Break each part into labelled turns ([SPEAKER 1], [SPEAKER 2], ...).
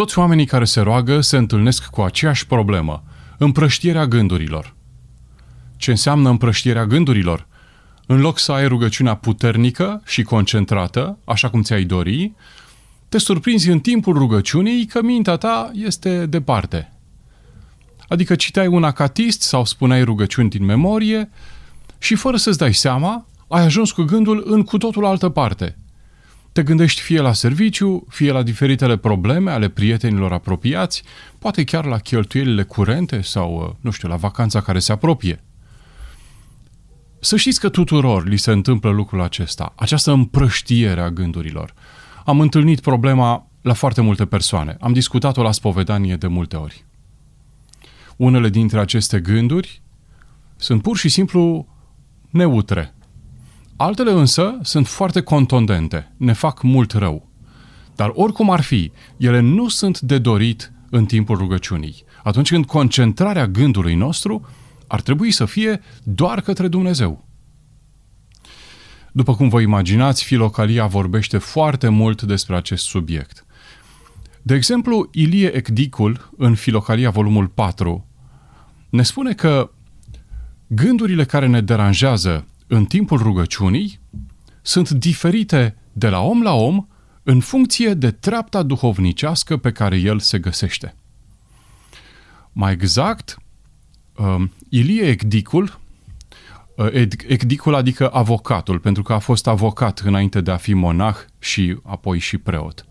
[SPEAKER 1] Toți oamenii care se roagă se întâlnesc cu aceeași problemă, împrăștierea gândurilor. Ce înseamnă împrăștierea gândurilor? În loc să ai rugăciunea puternică și concentrată, așa cum ți-ai dori, te surprinzi în timpul rugăciunii că mintea ta este departe. Adică citeai un acatist sau spuneai rugăciuni din memorie și fără să-ți dai seama, ai ajuns cu gândul în cu totul altă parte. Te gândești fie la serviciu, fie la diferitele probleme ale prietenilor apropiați, poate chiar la cheltuielile curente sau, nu știu, la vacanța care se apropie. Să știți că tuturor li se întâmplă lucrul acesta, această împrăștiere a gândurilor. Am întâlnit problema la foarte multe persoane. Am discutat-o la spovedanie de multe ori. Unele dintre aceste gânduri sunt pur și simplu neutre. Altele însă sunt foarte contundente, ne fac mult rău. Dar oricum ar fi, ele nu sunt de dorit în timpul rugăciunii. Atunci când concentrarea gândului nostru ar trebui să fie doar către Dumnezeu. După cum vă imaginați, Filocalia vorbește foarte mult despre acest subiect. De exemplu, Ilie Ecdicul, în Filocalia volumul 4, ne spune că gândurile care ne deranjează în timpul rugăciunii sunt diferite de la om la om în funcție de treapta duhovnicească pe care el se găsește. Mai exact, um, Ilie Ecdicul, uh, Ecdicul adică avocatul, pentru că a fost avocat înainte de a fi monah și apoi și preot.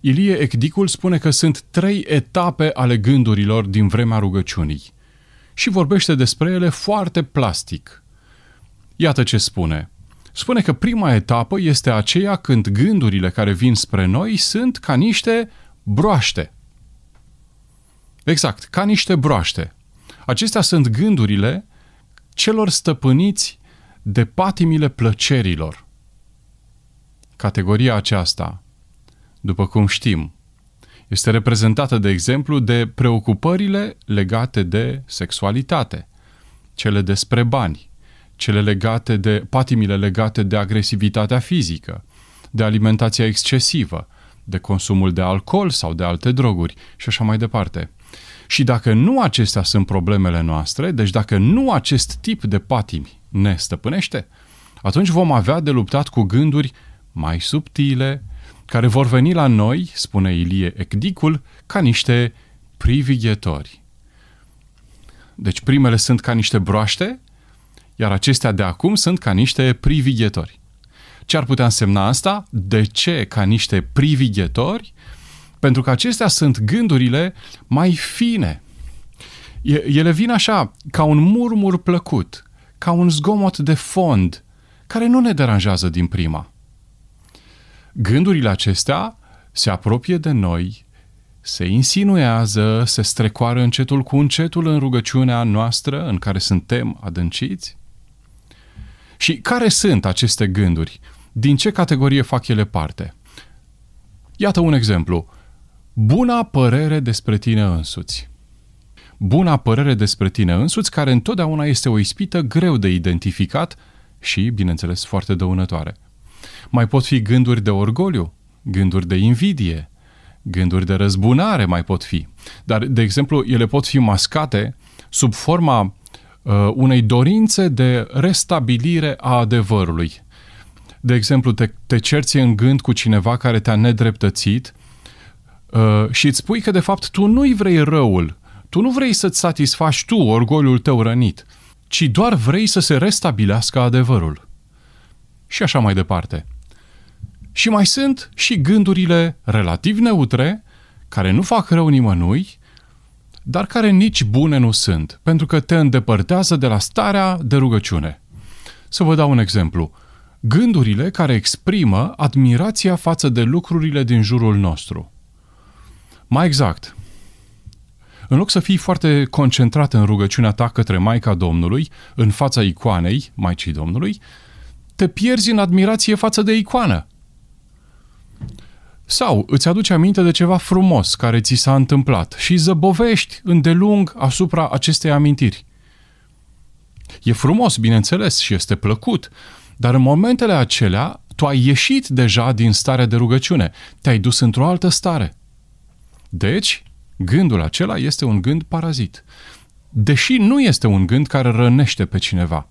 [SPEAKER 1] Ilie Ecdicul spune că sunt trei etape ale gândurilor din vremea rugăciunii și vorbește despre ele foarte plastic. Iată ce spune. Spune că prima etapă este aceea când gândurile care vin spre noi sunt ca niște broaște. Exact, ca niște broaște. Acestea sunt gândurile celor stăpâniți de patimile plăcerilor. Categoria aceasta, după cum știm, este reprezentată, de exemplu, de preocupările legate de sexualitate, cele despre bani, cele legate de patimile legate de agresivitatea fizică, de alimentația excesivă, de consumul de alcool sau de alte droguri și așa mai departe. Și dacă nu acestea sunt problemele noastre, deci dacă nu acest tip de patimi ne stăpânește, atunci vom avea de luptat cu gânduri mai subtile, care vor veni la noi, spune Ilie Ecdicul, ca niște privighetori. Deci primele sunt ca niște broaște, iar acestea de acum sunt ca niște privighetori. Ce ar putea însemna asta? De ce ca niște privighetori? Pentru că acestea sunt gândurile mai fine. Ele vin așa, ca un murmur plăcut, ca un zgomot de fond, care nu ne deranjează din prima. Gândurile acestea se apropie de noi, se insinuează, se strecoară încetul cu încetul în rugăciunea noastră în care suntem adânciți. Și care sunt aceste gânduri? Din ce categorie fac ele parte? Iată un exemplu. Buna părere despre tine însuți. Buna părere despre tine însuți, care întotdeauna este o ispită greu de identificat și, bineînțeles, foarte dăunătoare. Mai pot fi gânduri de orgoliu, gânduri de invidie, gânduri de răzbunare mai pot fi. Dar, de exemplu, ele pot fi mascate sub forma uh, unei dorințe de restabilire a adevărului. De exemplu, te, te cerți în gând cu cineva care te-a nedreptățit uh, și îți spui că, de fapt, tu nu-i vrei răul, tu nu vrei să-ți satisfaci tu orgoliul tău rănit, ci doar vrei să se restabilească adevărul. Și așa mai departe. Și mai sunt și gândurile relativ neutre, care nu fac rău nimănui, dar care nici bune nu sunt, pentru că te îndepărtează de la starea de rugăciune. Să vă dau un exemplu. Gândurile care exprimă admirația față de lucrurile din jurul nostru. Mai exact, în loc să fii foarte concentrat în rugăciunea ta către Maica Domnului, în fața icoanei, Maicii Domnului, te pierzi în admirație față de icoană. Sau îți aduce aminte de ceva frumos care ți s-a întâmplat și zăbovești îndelung asupra acestei amintiri. E frumos, bineînțeles, și este plăcut, dar în momentele acelea tu ai ieșit deja din starea de rugăciune, te-ai dus într-o altă stare. Deci, gândul acela este un gând parazit. Deși nu este un gând care rănește pe cineva.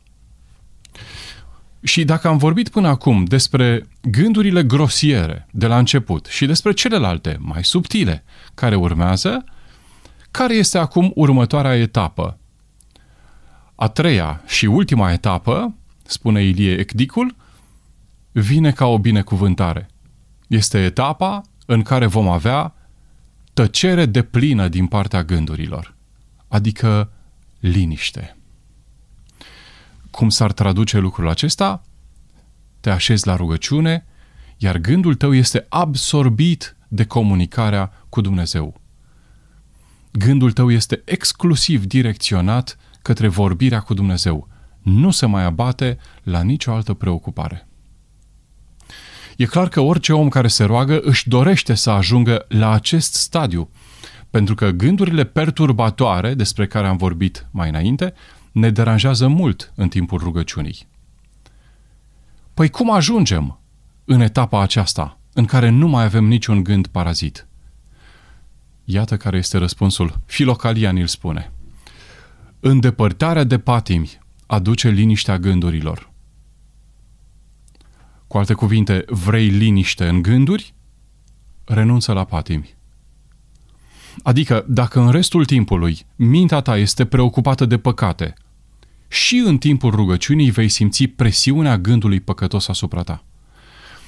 [SPEAKER 1] Și dacă am vorbit până acum despre gândurile grosiere de la început și despre celelalte mai subtile care urmează, care este acum următoarea etapă? A treia și ultima etapă, spune Ilie Ecdicul, vine ca o binecuvântare. Este etapa în care vom avea tăcere de plină din partea gândurilor, adică liniște. Cum s-ar traduce lucrul acesta? Te așezi la rugăciune, iar gândul tău este absorbit de comunicarea cu Dumnezeu. Gândul tău este exclusiv direcționat către vorbirea cu Dumnezeu. Nu se mai abate la nicio altă preocupare. E clar că orice om care se roagă își dorește să ajungă la acest stadiu, pentru că gândurile perturbatoare despre care am vorbit mai înainte ne deranjează mult în timpul rugăciunii. Păi cum ajungem în etapa aceasta în care nu mai avem niciun gând parazit? Iată care este răspunsul. Filocalia îl spune. Îndepărtarea de patimi aduce liniștea gândurilor. Cu alte cuvinte, vrei liniște în gânduri? Renunță la patimi. Adică, dacă în restul timpului mintea ta este preocupată de păcate, și în timpul rugăciunii vei simți presiunea gândului păcătos asupra ta.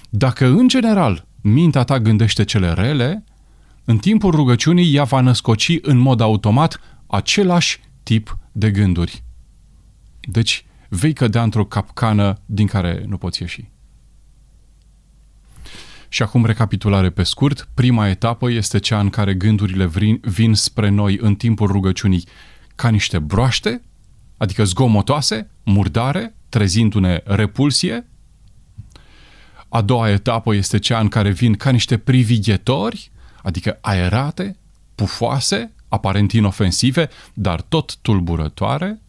[SPEAKER 1] Dacă, în general, mintea ta gândește cele rele, în timpul rugăciunii ea va născoci în mod automat același tip de gânduri. Deci, vei cădea într-o capcană din care nu poți ieși. Și acum recapitulare pe scurt. Prima etapă este cea în care gândurile vin, vin spre noi în timpul rugăciunii ca niște broaște, adică zgomotoase, murdare, trezindu-ne repulsie. A doua etapă este cea în care vin ca niște privighetori, adică aerate, pufoase, aparent inofensive, dar tot tulburătoare.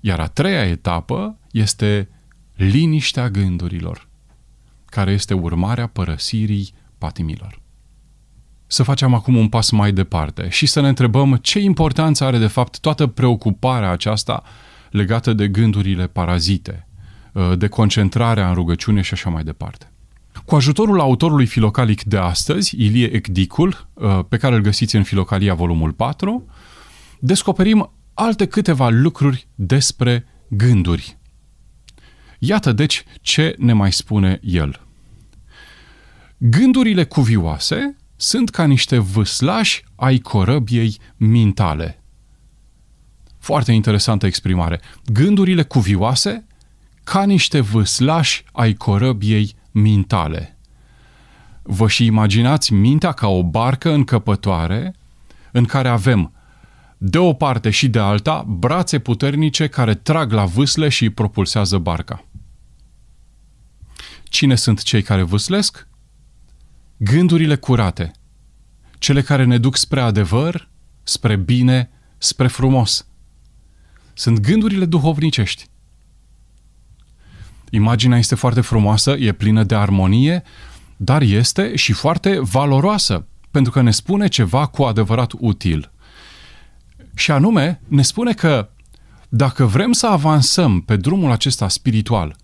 [SPEAKER 1] Iar a treia etapă este liniștea gândurilor, care este urmarea părăsirii patimilor. Să facem acum un pas mai departe și să ne întrebăm ce importanță are de fapt toată preocuparea aceasta legată de gândurile parazite, de concentrarea în rugăciune și așa mai departe. Cu ajutorul autorului filocalic de astăzi, Ilie Ecdicul, uh, pe care îl găsiți în Filocalia volumul 4, descoperim alte câteva lucruri despre gânduri. Iată deci ce ne mai spune el. Gândurile cuvioase sunt ca niște vâslași ai corăbiei mintale. Foarte interesantă exprimare. Gândurile cuvioase ca niște vâslași ai corăbiei mintale. Vă și imaginați mintea ca o barcă încăpătoare în care avem de o parte și de alta brațe puternice care trag la vâsle și propulsează barca. Cine sunt cei care vâslesc? Gândurile curate, cele care ne duc spre adevăr, spre bine, spre frumos. Sunt gândurile duhovnicești. Imaginea este foarte frumoasă, e plină de armonie, dar este și foarte valoroasă, pentru că ne spune ceva cu adevărat util. Și anume, ne spune că dacă vrem să avansăm pe drumul acesta spiritual,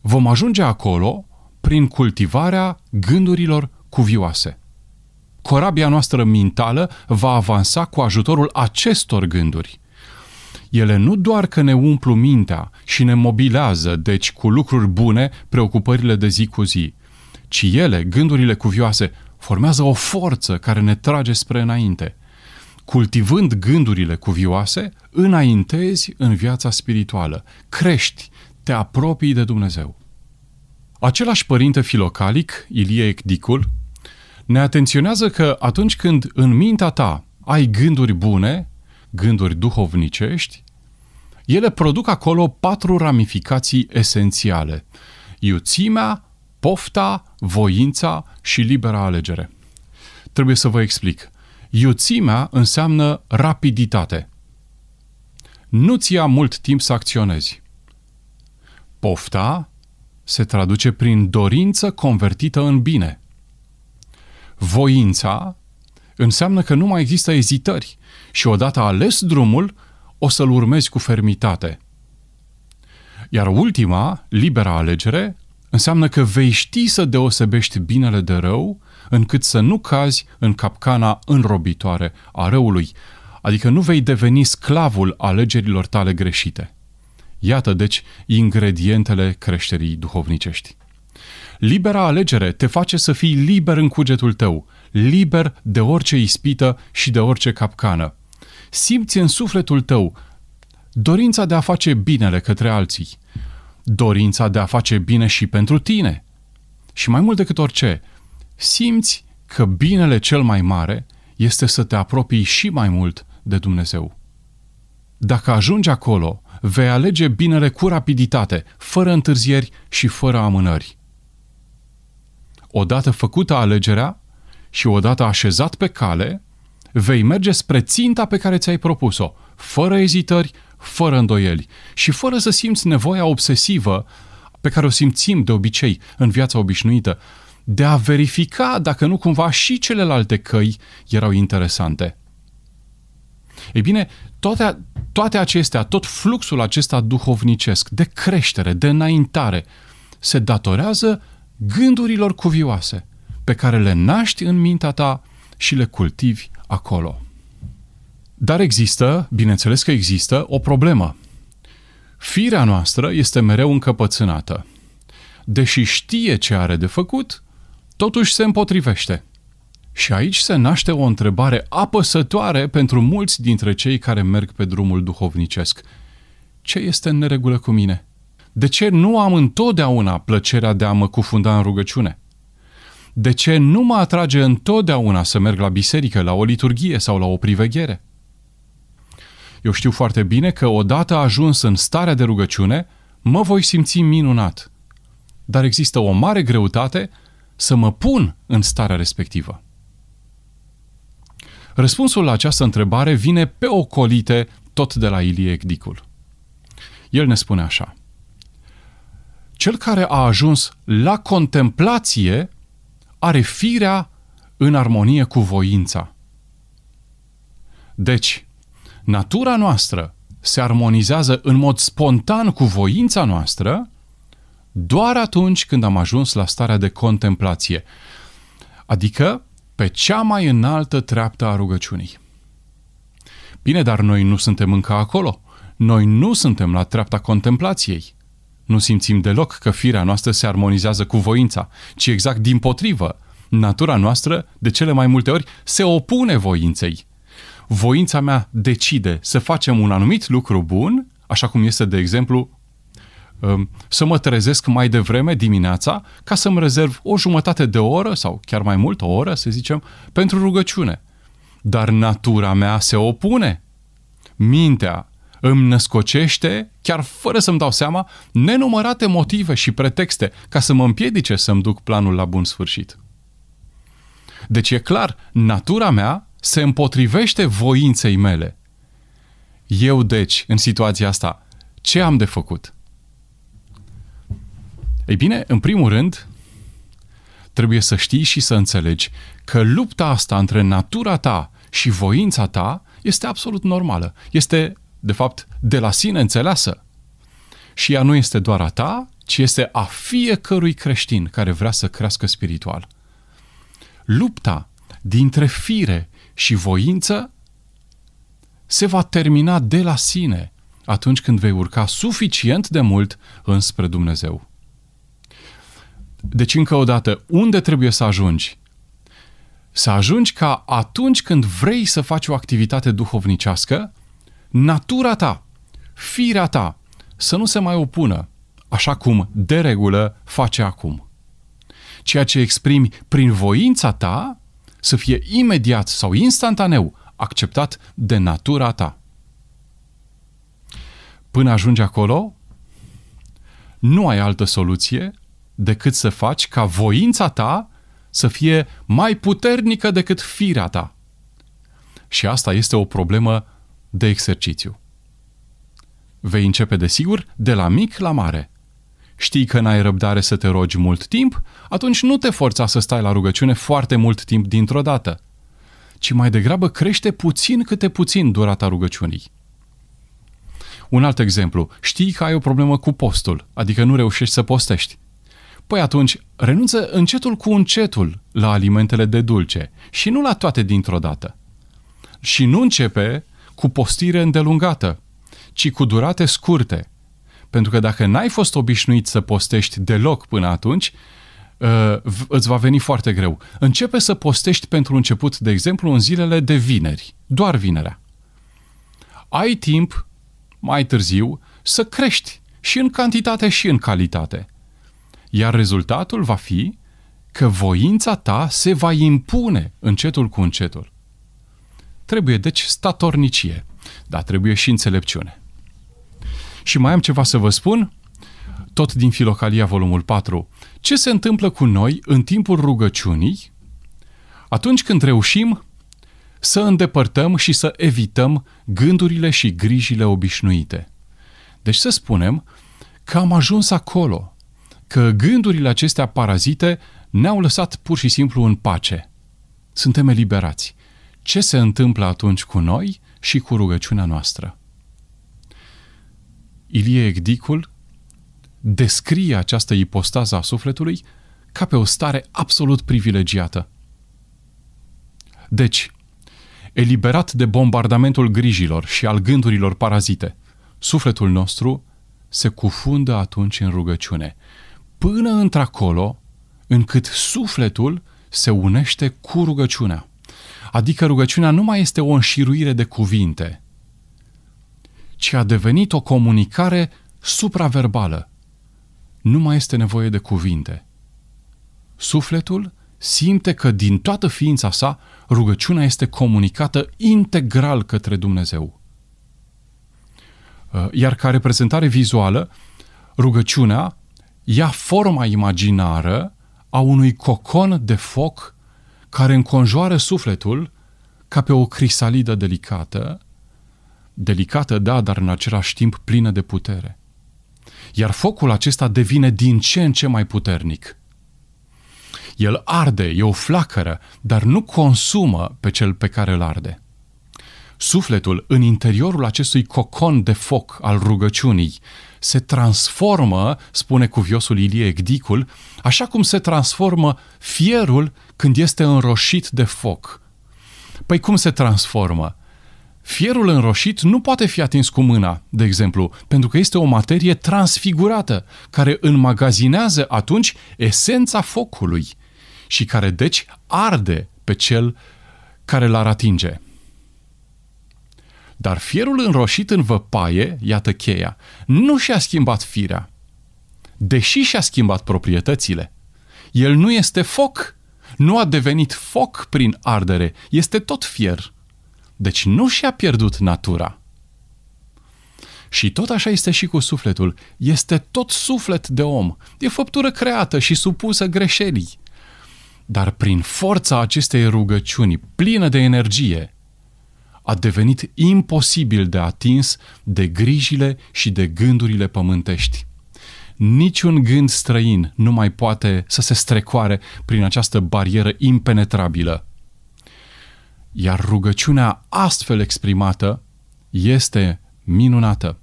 [SPEAKER 1] vom ajunge acolo prin cultivarea gândurilor cuvioase. Corabia noastră mentală va avansa cu ajutorul acestor gânduri. Ele nu doar că ne umplu mintea și ne mobilează, deci cu lucruri bune, preocupările de zi cu zi, ci ele, gândurile cuvioase, formează o forță care ne trage spre înainte. Cultivând gândurile cuvioase, înaintezi în viața spirituală, crești, te apropii de Dumnezeu. Același părinte filocalic, Ilie Ecdicul, ne atenționează că atunci când în mintea ta ai gânduri bune, gânduri duhovnicești, ele produc acolo patru ramificații esențiale. Iuțimea, pofta, voința și libera alegere. Trebuie să vă explic. Iuțimea înseamnă rapiditate. Nu-ți ia mult timp să acționezi. Pofta se traduce prin dorință convertită în bine. Voința înseamnă că nu mai există ezitări și odată ales drumul, o să-l urmezi cu fermitate. Iar ultima, libera alegere, înseamnă că vei ști să deosebești binele de rău, încât să nu cazi în capcana înrobitoare a răului, adică nu vei deveni sclavul alegerilor tale greșite. Iată, deci, ingredientele creșterii duhovnicești. Libera alegere te face să fii liber în cugetul tău, liber de orice ispită și de orice capcană. Simți în sufletul tău dorința de a face binele către alții, dorința de a face bine și pentru tine. Și mai mult decât orice, simți că binele cel mai mare este să te apropii și mai mult de Dumnezeu. Dacă ajungi acolo, vei alege binele cu rapiditate, fără întârzieri și fără amânări. Odată făcută alegerea și odată așezat pe cale, vei merge spre ținta pe care ți-ai propus-o, fără ezitări, fără îndoieli și fără să simți nevoia obsesivă pe care o simțim de obicei în viața obișnuită, de a verifica dacă nu cumva și celelalte căi erau interesante. Ei bine, toate, toate acestea, tot fluxul acesta duhovnicesc, de creștere, de înaintare, se datorează gândurilor cuvioase pe care le naști în mintea ta și le cultivi acolo. Dar există, bineînțeles că există, o problemă. Firea noastră este mereu încăpățânată. Deși știe ce are de făcut, totuși se împotrivește. Și aici se naște o întrebare apăsătoare pentru mulți dintre cei care merg pe drumul duhovnicesc. Ce este în neregulă cu mine? De ce nu am întotdeauna plăcerea de a mă cufunda în rugăciune? De ce nu mă atrage întotdeauna să merg la biserică, la o liturghie sau la o priveghere? Eu știu foarte bine că odată ajuns în starea de rugăciune, mă voi simți minunat. Dar există o mare greutate să mă pun în starea respectivă. Răspunsul la această întrebare vine pe ocolite tot de la Ilie Ecdicul. El ne spune așa. Cel care a ajuns la contemplație are firea în armonie cu voința. Deci, natura noastră se armonizează în mod spontan cu voința noastră doar atunci când am ajuns la starea de contemplație, adică pe cea mai înaltă treaptă a rugăciunii. Bine, dar noi nu suntem încă acolo. Noi nu suntem la treapta contemplației. Nu simțim deloc că firea noastră se armonizează cu voința, ci exact din potrivă. Natura noastră, de cele mai multe ori, se opune voinței. Voința mea decide să facem un anumit lucru bun, așa cum este, de exemplu, um, să mă trezesc mai devreme dimineața ca să-mi rezerv o jumătate de oră sau chiar mai mult o oră, să zicem, pentru rugăciune. Dar natura mea se opune. Mintea îmi născocește, chiar fără să-mi dau seama, nenumărate motive și pretexte ca să mă împiedice să-mi duc planul la bun sfârșit. Deci e clar, natura mea se împotrivește voinței mele. Eu, deci, în situația asta, ce am de făcut? Ei bine, în primul rând, trebuie să știi și să înțelegi că lupta asta între natura ta și voința ta este absolut normală. Este de fapt, de la sine înțeleasă. Și ea nu este doar a ta, ci este a fiecărui creștin care vrea să crească spiritual. Lupta dintre fire și voință se va termina de la sine atunci când vei urca suficient de mult înspre Dumnezeu. Deci, încă o dată, unde trebuie să ajungi? Să ajungi ca atunci când vrei să faci o activitate duhovnicească, natura ta, firea ta, să nu se mai opună, așa cum de regulă face acum. Ceea ce exprimi prin voința ta să fie imediat sau instantaneu acceptat de natura ta. Până ajungi acolo, nu ai altă soluție decât să faci ca voința ta să fie mai puternică decât firea ta. Și asta este o problemă de exercițiu. Vei începe, desigur, de la mic la mare. Știi că n-ai răbdare să te rogi mult timp? Atunci nu te forța să stai la rugăciune foarte mult timp dintr-o dată, ci mai degrabă crește puțin câte puțin durata rugăciunii. Un alt exemplu, știi că ai o problemă cu postul, adică nu reușești să postești. Păi atunci, renunță încetul cu încetul la alimentele de dulce și nu la toate dintr-o dată. Și nu începe cu postire îndelungată, ci cu durate scurte. Pentru că dacă n-ai fost obișnuit să postești deloc până atunci, uh, îți va veni foarte greu. Începe să postești pentru început, de exemplu, în zilele de vineri, doar vinerea. Ai timp, mai târziu, să crești și în cantitate și în calitate. Iar rezultatul va fi că voința ta se va impune încetul cu încetul. Trebuie deci statornicie, dar trebuie și înțelepciune. Și mai am ceva să vă spun, tot din Filocalia, volumul 4. Ce se întâmplă cu noi în timpul rugăciunii atunci când reușim să îndepărtăm și să evităm gândurile și grijile obișnuite. Deci să spunem că am ajuns acolo, că gândurile acestea parazite ne-au lăsat pur și simplu în pace. Suntem eliberați. Ce se întâmplă atunci cu noi și cu rugăciunea noastră? Ilie Egdicul descrie această ipostază a sufletului ca pe o stare absolut privilegiată. Deci, eliberat de bombardamentul grijilor și al gândurilor parazite, sufletul nostru se cufundă atunci în rugăciune, până într-acolo încât sufletul se unește cu rugăciunea. Adică rugăciunea nu mai este o înșiruire de cuvinte, ci a devenit o comunicare supraverbală. Nu mai este nevoie de cuvinte. Sufletul simte că din toată ființa sa rugăciunea este comunicată integral către Dumnezeu. Uh, iar ca reprezentare vizuală, rugăciunea ia forma imaginară a unui cocon de foc care înconjoară sufletul ca pe o crisalidă delicată, delicată, da, dar în același timp plină de putere. Iar focul acesta devine din ce în ce mai puternic – el arde, e o flacără, dar nu consumă pe cel pe care îl arde. Sufletul, în interiorul acestui cocon de foc al rugăciunii, se transformă, spune cuviosul Ilie Egdicul, așa cum se transformă fierul când este înroșit de foc. Păi cum se transformă? Fierul înroșit nu poate fi atins cu mâna, de exemplu, pentru că este o materie transfigurată, care înmagazinează atunci esența focului și care deci arde pe cel care l-ar atinge. Dar fierul înroșit în văpaie, iată cheia, nu și-a schimbat firea, deși și-a schimbat proprietățile. El nu este foc, nu a devenit foc prin ardere, este tot fier. Deci nu și-a pierdut natura. Și tot așa este și cu sufletul. Este tot suflet de om. E făptură creată și supusă greșelii. Dar prin forța acestei rugăciuni plină de energie, a devenit imposibil de atins de grijile și de gândurile pământești. Niciun gând străin nu mai poate să se strecoare prin această barieră impenetrabilă. Iar rugăciunea astfel exprimată este minunată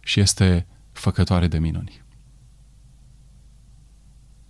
[SPEAKER 1] și este făcătoare de minuni.